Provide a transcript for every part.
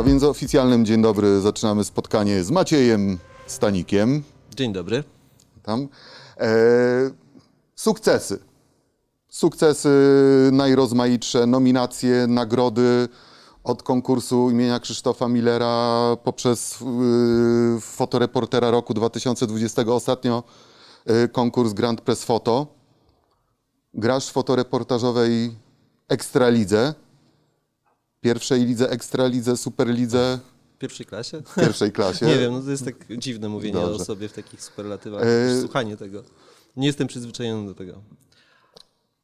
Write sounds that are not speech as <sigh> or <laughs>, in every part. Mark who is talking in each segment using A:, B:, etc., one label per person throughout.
A: A więc oficjalnym dzień dobry zaczynamy spotkanie z Maciejem Stanikiem.
B: Dzień dobry.
A: Tam. E, sukcesy. Sukcesy najrozmaitsze, nominacje, nagrody od konkursu imienia Krzysztofa Millera poprzez y, fotoreportera roku 2020 ostatnio y, konkurs Grand Press Foto. Grasz w fotoreportażowej Ekstralidze, pierwszej lidze, Ekstralidze, Superlidze,
B: pierwszej klasie?
A: w pierwszej klasie. <laughs>
B: Nie wiem, no to jest tak dziwne mówienie
A: Dobrze.
B: o sobie w takich superlatywach,
A: E,
B: słuchanie tego. Nie jestem przyzwyczajony do tego.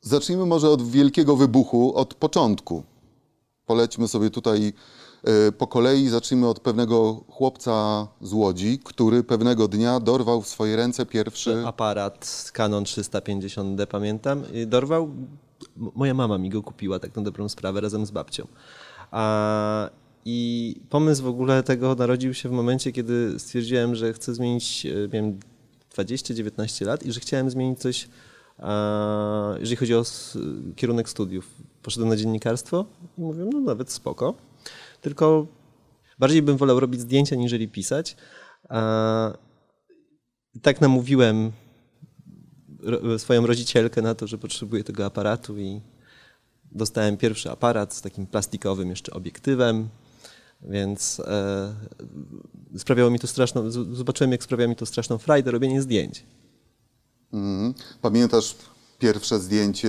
A: Zacznijmy może od wielkiego wybuchu, od początku. Polećmy sobie tutaj e, po kolei. Zacznijmy od pewnego chłopca z Łodzi, który pewnego dnia dorwał w swoje ręce pierwszy.
B: Aparat Canon 350D, pamiętam, dorwał. Moja mama mi go kupiła, tak na dobrą sprawę, razem z babcią. A, I pomysł w ogóle tego narodził się w momencie, kiedy stwierdziłem, że chcę zmienić, e, miałem 20-19 lat i że chciałem zmienić coś, a, jeżeli chodzi o kierunek studiów. Poszedłem na dziennikarstwo i mówię, no nawet spoko, tylko bardziej bym wolał robić zdjęcia, niżeli pisać. A, tak namówiłem swoją rodzicielkę na to, że potrzebuję tego aparatu i dostałem pierwszy aparat z takim plastikowym jeszcze obiektywem, więc e, sprawiało mi to straszną, zobaczyłem jak sprawia mi to straszną frajdę robienie zdjęć.
A: Mhm. Pamiętasz pierwsze zdjęcie,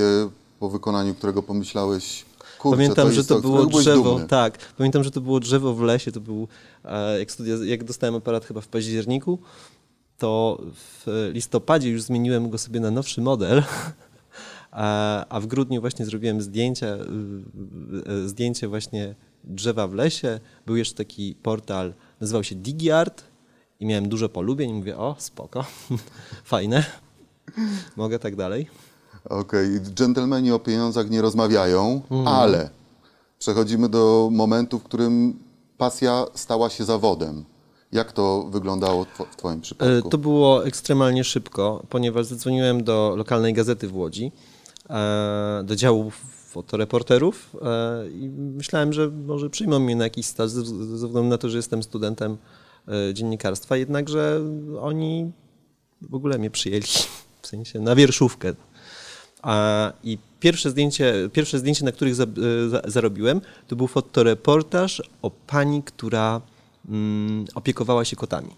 A: po wykonaniu którego pomyślałeś, kurczę,
B: Pamiętam,
A: to
B: że to
A: to, z
B: było
A: byłeś
B: drzewo, tak, pamiętam, że to było drzewo w lesie, to był, e, jak, studia, jak dostałem aparat chyba w październiku, to w listopadzie już zmieniłem go sobie na nowszy model, <laughs> a, a w grudniu właśnie zrobiłem zdjęcia, zdjęcie właśnie drzewa w lesie, był jeszcze taki portal, nazywał się DigiArt i miałem dużo polubień, mówię, o spoko, <laughs> fajne, mogę tak dalej.
A: Okej, dżentelmeni o pieniądzach nie rozmawiają,
B: Mhm.
A: ale przechodzimy do momentu, w którym pasja stała się zawodem. Jak to wyglądało w Twoim
B: E,
A: przypadku?
B: To było ekstremalnie szybko, ponieważ zadzwoniłem do lokalnej gazety w Łodzi, do działu fotoreporterów e, i myślałem, że może przyjmą mnie na jakiś staż ze względu na to, że jestem studentem e, dziennikarstwa, jednakże oni w ogóle mnie przyjęli, <laughs> w sensie na wierszówkę. A, I pierwsze zdjęcie, pierwsze zdjęcie, na których za, e, za, zarobiłem, to był fotoreportaż o pani, która mm, opiekowała się kotami.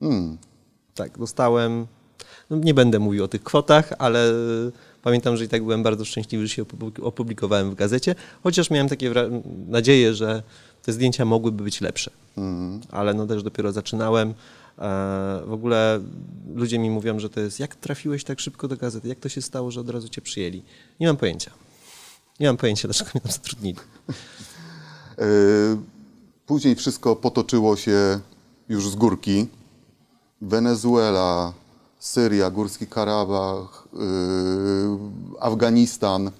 A: Hmm.
B: Tak, dostałem. No nie będę mówił o tych kwotach, ale pamiętam, że i tak byłem bardzo szczęśliwy, że się opublik- opublikowałem w gazecie, chociaż miałem takie nadzieję, że te zdjęcia mogłyby być lepsze.
A: Mhm.
B: Ale no też dopiero zaczynałem. E, W ogóle ludzie mi mówią, że to jest jak trafiłeś tak szybko do gazety, jak to się stało, że od razu cię przyjęli. Nie mam pojęcia. Nie mam pojęcia, dlaczego mnie tam zatrudnili.
A: E, Później wszystko potoczyło się już z górki. Wenezuela, Syria, Górski Karabach, yy, Afganistan.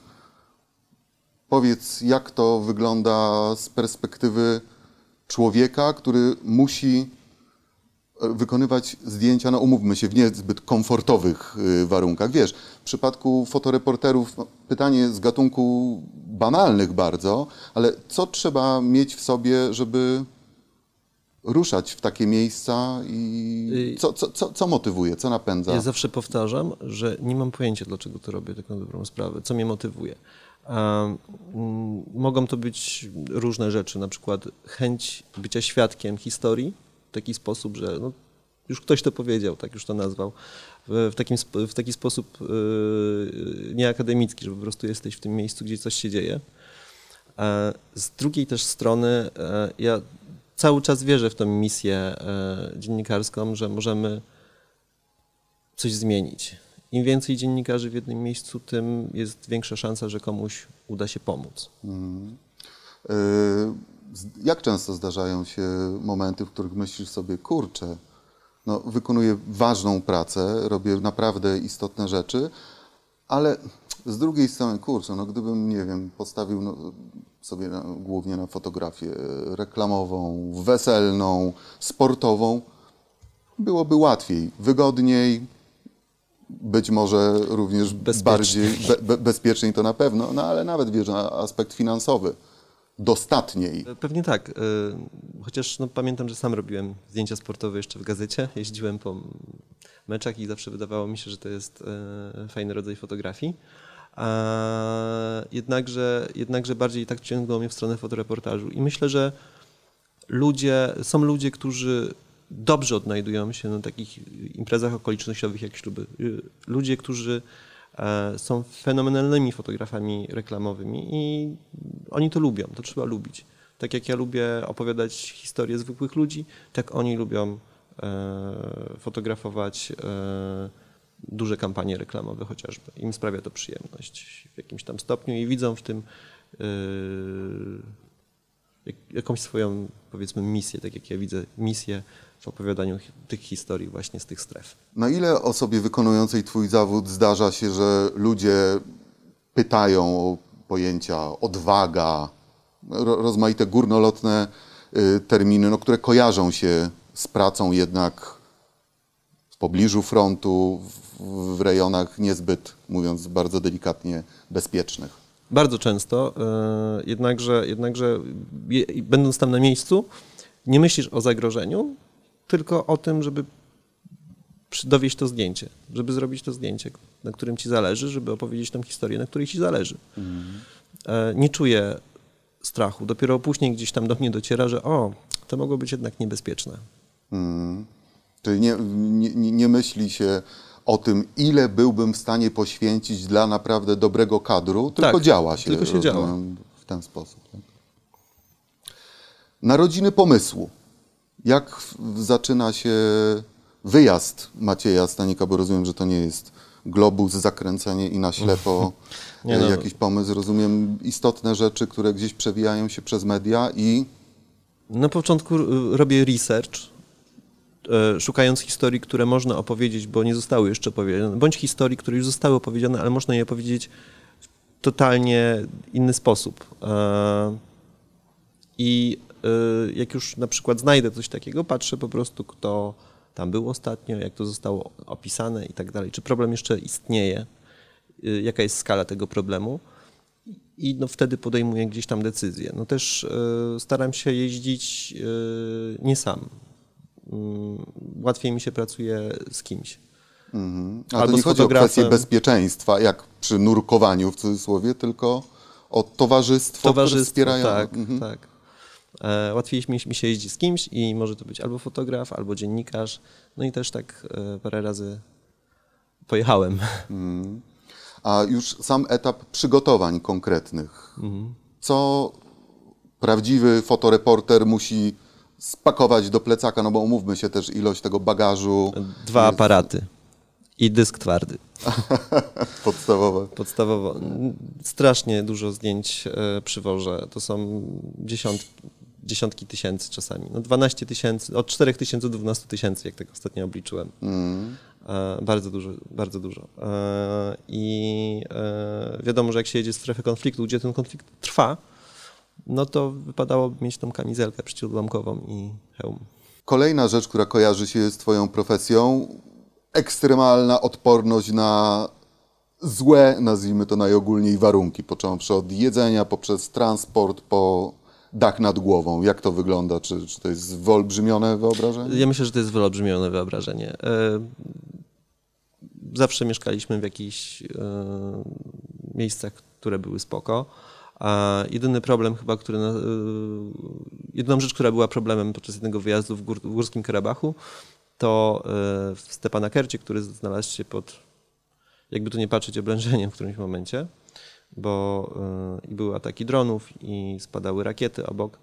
A: Powiedz, jak to wygląda z perspektywy człowieka, który musi e, wykonywać zdjęcia, no umówmy się, w niezbyt komfortowych y, warunkach. Wiesz, w przypadku fotoreporterów no, pytanie z gatunku banalnych bardzo, ale co trzeba mieć w sobie, żeby ruszać w takie miejsca i
B: Y-
A: co, co, co, co motywuje, co napędza?
B: Ja zawsze powtarzam, że nie mam pojęcia, dlaczego to robię taką dobrą sprawę, co mnie motywuje. Mm, mogą to być różne rzeczy, na przykład chęć bycia świadkiem historii w taki sposób, że no, już ktoś to powiedział, tak już to nazwał, w, takim, w taki sposób yy, nieakademicki, że po prostu jesteś w tym miejscu, gdzie coś się dzieje. Z drugiej też strony e, ja cały czas wierzę w tę misję e, dziennikarską, że możemy coś zmienić. Im więcej dziennikarzy w jednym miejscu, tym jest większa szansa, że komuś uda się pomóc.
A: Z- Jak często zdarzają się momenty, w których myślisz sobie, kurczę, no, wykonuję ważną pracę, robię naprawdę istotne rzeczy, ale z drugiej strony, kurczę, no, gdybym, nie wiem, postawił no, sobie na, głównie na fotografię reklamową, weselną, sportową, byłoby łatwiej, wygodniej, być może również
B: Bezpieczniej.
A: bardziej be, be, bezpieczniej to na pewno, no ale nawet wiesz, aspekt finansowy. dostatniej.
B: Pewnie tak. y, Chociaż no, pamiętam, że sam robiłem zdjęcia sportowe jeszcze w gazecie. <laughs> Jeździłem po meczach i zawsze wydawało mi się, że to jest e, fajny rodzaj fotografii. Jednakże, jednakże bardziej tak ciągnęło mnie w stronę fotoreportażu. I myślę, że ludzie, są ludzie, którzy dobrze odnajdują się na takich imprezach okolicznościowych jak śluby. Ludzie, którzy e, są fenomenalnymi fotografami reklamowymi i oni to lubią, to trzeba lubić. Tak jak ja lubię opowiadać historie zwykłych ludzi, tak oni lubią e, fotografować e, duże kampanie reklamowe chociażby. Im sprawia to przyjemność w jakimś tam stopniu i widzą w tym jak- jakąś swoją, powiedzmy, misję, tak jak ja widzę misję w opowiadaniu tych historii właśnie z tych stref.
A: Na ile osobie wykonującej Twój zawód zdarza się, że ludzie pytają o pojęcia odwaga, ro, rozmaite górnolotne y, terminy, no, które kojarzą się z pracą jednak pobliżu frontu, w, w rejonach niezbyt, mówiąc bardzo delikatnie, bezpiecznych?
B: Bardzo często, e, jednakże, jednakże je, będąc tam na miejscu, nie myślisz o zagrożeniu, tylko o tym, żeby dowieść to zdjęcie, żeby zrobić to zdjęcie, na którym ci zależy, żeby opowiedzieć tą historię, na której ci zależy. E, Nie czuję strachu. Dopiero później gdzieś tam do mnie dociera, że o, to mogło być jednak niebezpieczne.
A: Mm. Czyli nie, nie, nie myśli się o tym, ile byłbym w stanie poświęcić dla naprawdę dobrego kadru, tylko
B: Tak,
A: działa się,
B: tylko się działa.
A: w ten sposób. Tak? Narodziny pomysłu. Jak zaczyna się wyjazd Macieja Stanika, bo rozumiem, że to nie jest globus, zakręcenie i na ślepo <laughs>
B: Nie
A: e,
B: no.
A: jakiś pomysł. Rozumiem istotne rzeczy, które gdzieś przewijają się przez media i
B: Na początku y, robię research, szukając historii, które można opowiedzieć, bo nie zostały jeszcze opowiedziane, bądź historii, które już zostały opowiedziane, ale można je opowiedzieć w totalnie inny sposób. E, I e, jak już na przykład znajdę coś takiego, patrzę po prostu, kto tam był ostatnio, jak to zostało opisane i tak dalej, czy problem jeszcze istnieje, y, jaka jest skala tego problemu i no wtedy podejmuję gdzieś tam decyzję. No też e, staram się jeździć e, nie sam. Mm, Łatwiej mi się pracuje z kimś.
A: Mhm. A
B: Albo
A: to nie chodzi o kwestię bezpieczeństwa, jak przy nurkowaniu w cudzysłowie, tylko o towarzystwo,
B: Towarzystwo,
A: wspierają.
B: tak,
A: Mhm.
B: tak. E, Łatwiej mi, się jeździ z kimś i może to być albo fotograf, albo dziennikarz. No i też tak e, parę razy pojechałem.
A: Mhm. A już sam etap przygotowań konkretnych. Co prawdziwy fotoreporter musi spakować do plecaka, no bo umówmy się też ilość tego bagażu
B: Dwa aparaty i dysk twardy. <laughs>
A: podstawowe.
B: Podstawowo. Strasznie dużo zdjęć e, przywożę. To są dziesiątki, dziesiątki tysięcy czasami. No 12 tysięcy, od 4 tysięcy do 12 tysięcy, jak tak ostatnio obliczyłem.
A: Mm.
B: E, Bardzo dużo, bardzo dużo. E, I wiadomo, że jak się jedzie w strefę konfliktu, gdzie ten konflikt trwa, no to wypadałoby mieć tą kamizelkę przeciwodłamkową i hełm.
A: Kolejna rzecz, która kojarzy się z Twoją profesją, ekstremalna odporność na złe, nazwijmy to najogólniej, warunki, począwszy od jedzenia, poprzez transport, po dach nad głową. Jak to wygląda? Czy, czy to jest wyolbrzymione wyobrażenie?
B: Ja myślę, że to jest wyolbrzymione wyobrażenie. E, Zawsze mieszkaliśmy w jakichś e, miejscach, które były spoko. A jedyny problem chyba, który... na- e, Jedyną rzecz, która była problemem podczas jednego wyjazdu w, gór, w Górskim Karabachu, to e, w Stepanakercie, który znalazł się pod, jakby tu nie patrzeć, oblężeniem w którymś momencie, bo e, i były ataki dronów i spadały rakiety obok.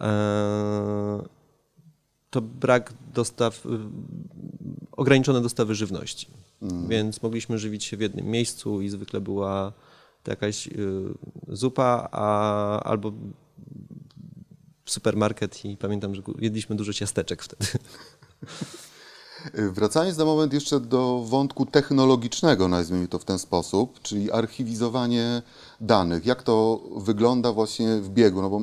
B: E, to brak dostaw, y, ograniczone dostawy żywności. Więc mogliśmy żywić się w jednym miejscu i zwykle była to jakaś y, zupa, a, albo supermarket i pamiętam, że jedliśmy dużo ciasteczek wtedy. <laughs>
A: Wracając na moment jeszcze do wątku technologicznego, nazwijmy to w ten sposób, czyli archiwizowanie danych. Jak to wygląda właśnie w biegu? No bo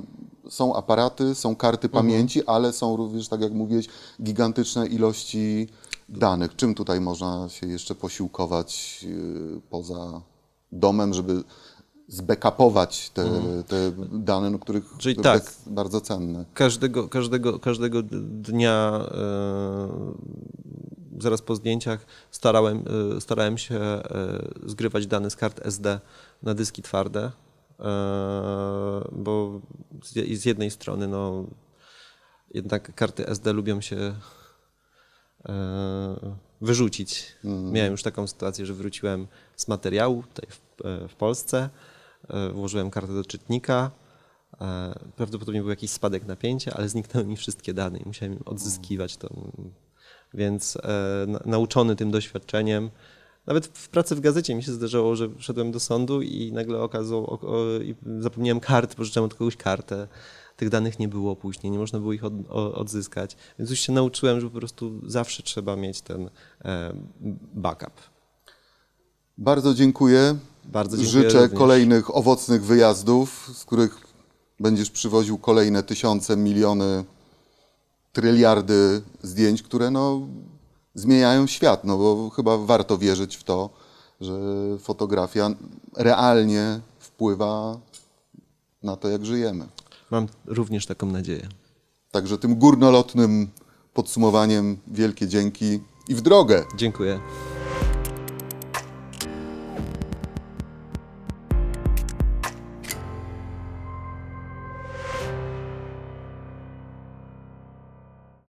A: są aparaty, są karty pamięci, ale są również, tak jak mówiłeś, gigantyczne ilości danych. Czym tutaj można się jeszcze posiłkować yy, poza domem, żeby zbackupować te, te dane, no, których
B: Mhm. Czyli tak.
A: jest bardzo cenne.
B: każdego, każdego, każdego dnia e, zaraz po zdjęciach starałem, e, starałem się e, zgrywać dane z kart SD na dyski twarde, e, bo z, z jednej strony no, jednak karty SD lubią się wyrzucić. Miałem już taką sytuację, że wróciłem z materiału tutaj w, e, w Polsce, e, włożyłem kartę do czytnika, e, prawdopodobnie był jakiś spadek napięcia, ale zniknęły mi wszystkie dane i musiałem odzyskiwać to. Więc na, nauczony tym doświadczeniem, nawet w pracy w gazecie mi się zdarzało, że szedłem do sądu i nagle okazało, i zapomniałem kart, pożyczyłem od kogoś kartę. Tych danych nie było później, nie można było ich od, odzyskać. Więc już się nauczyłem, że po prostu zawsze trzeba mieć ten backup.
A: Bardzo dziękuję.
B: Bardzo dziękuję
A: Życzę
B: również.
A: kolejnych owocnych wyjazdów, z których będziesz przywoził kolejne tysiące, miliony, tryliardy zdjęć, które no, zmieniają świat, no bo chyba warto wierzyć w to, że fotografia realnie wpływa na to, jak żyjemy.
B: Mam również taką nadzieję.
A: Także tym górnolotnym podsumowaniem wielkie dzięki i w drogę.
B: Dziękuję.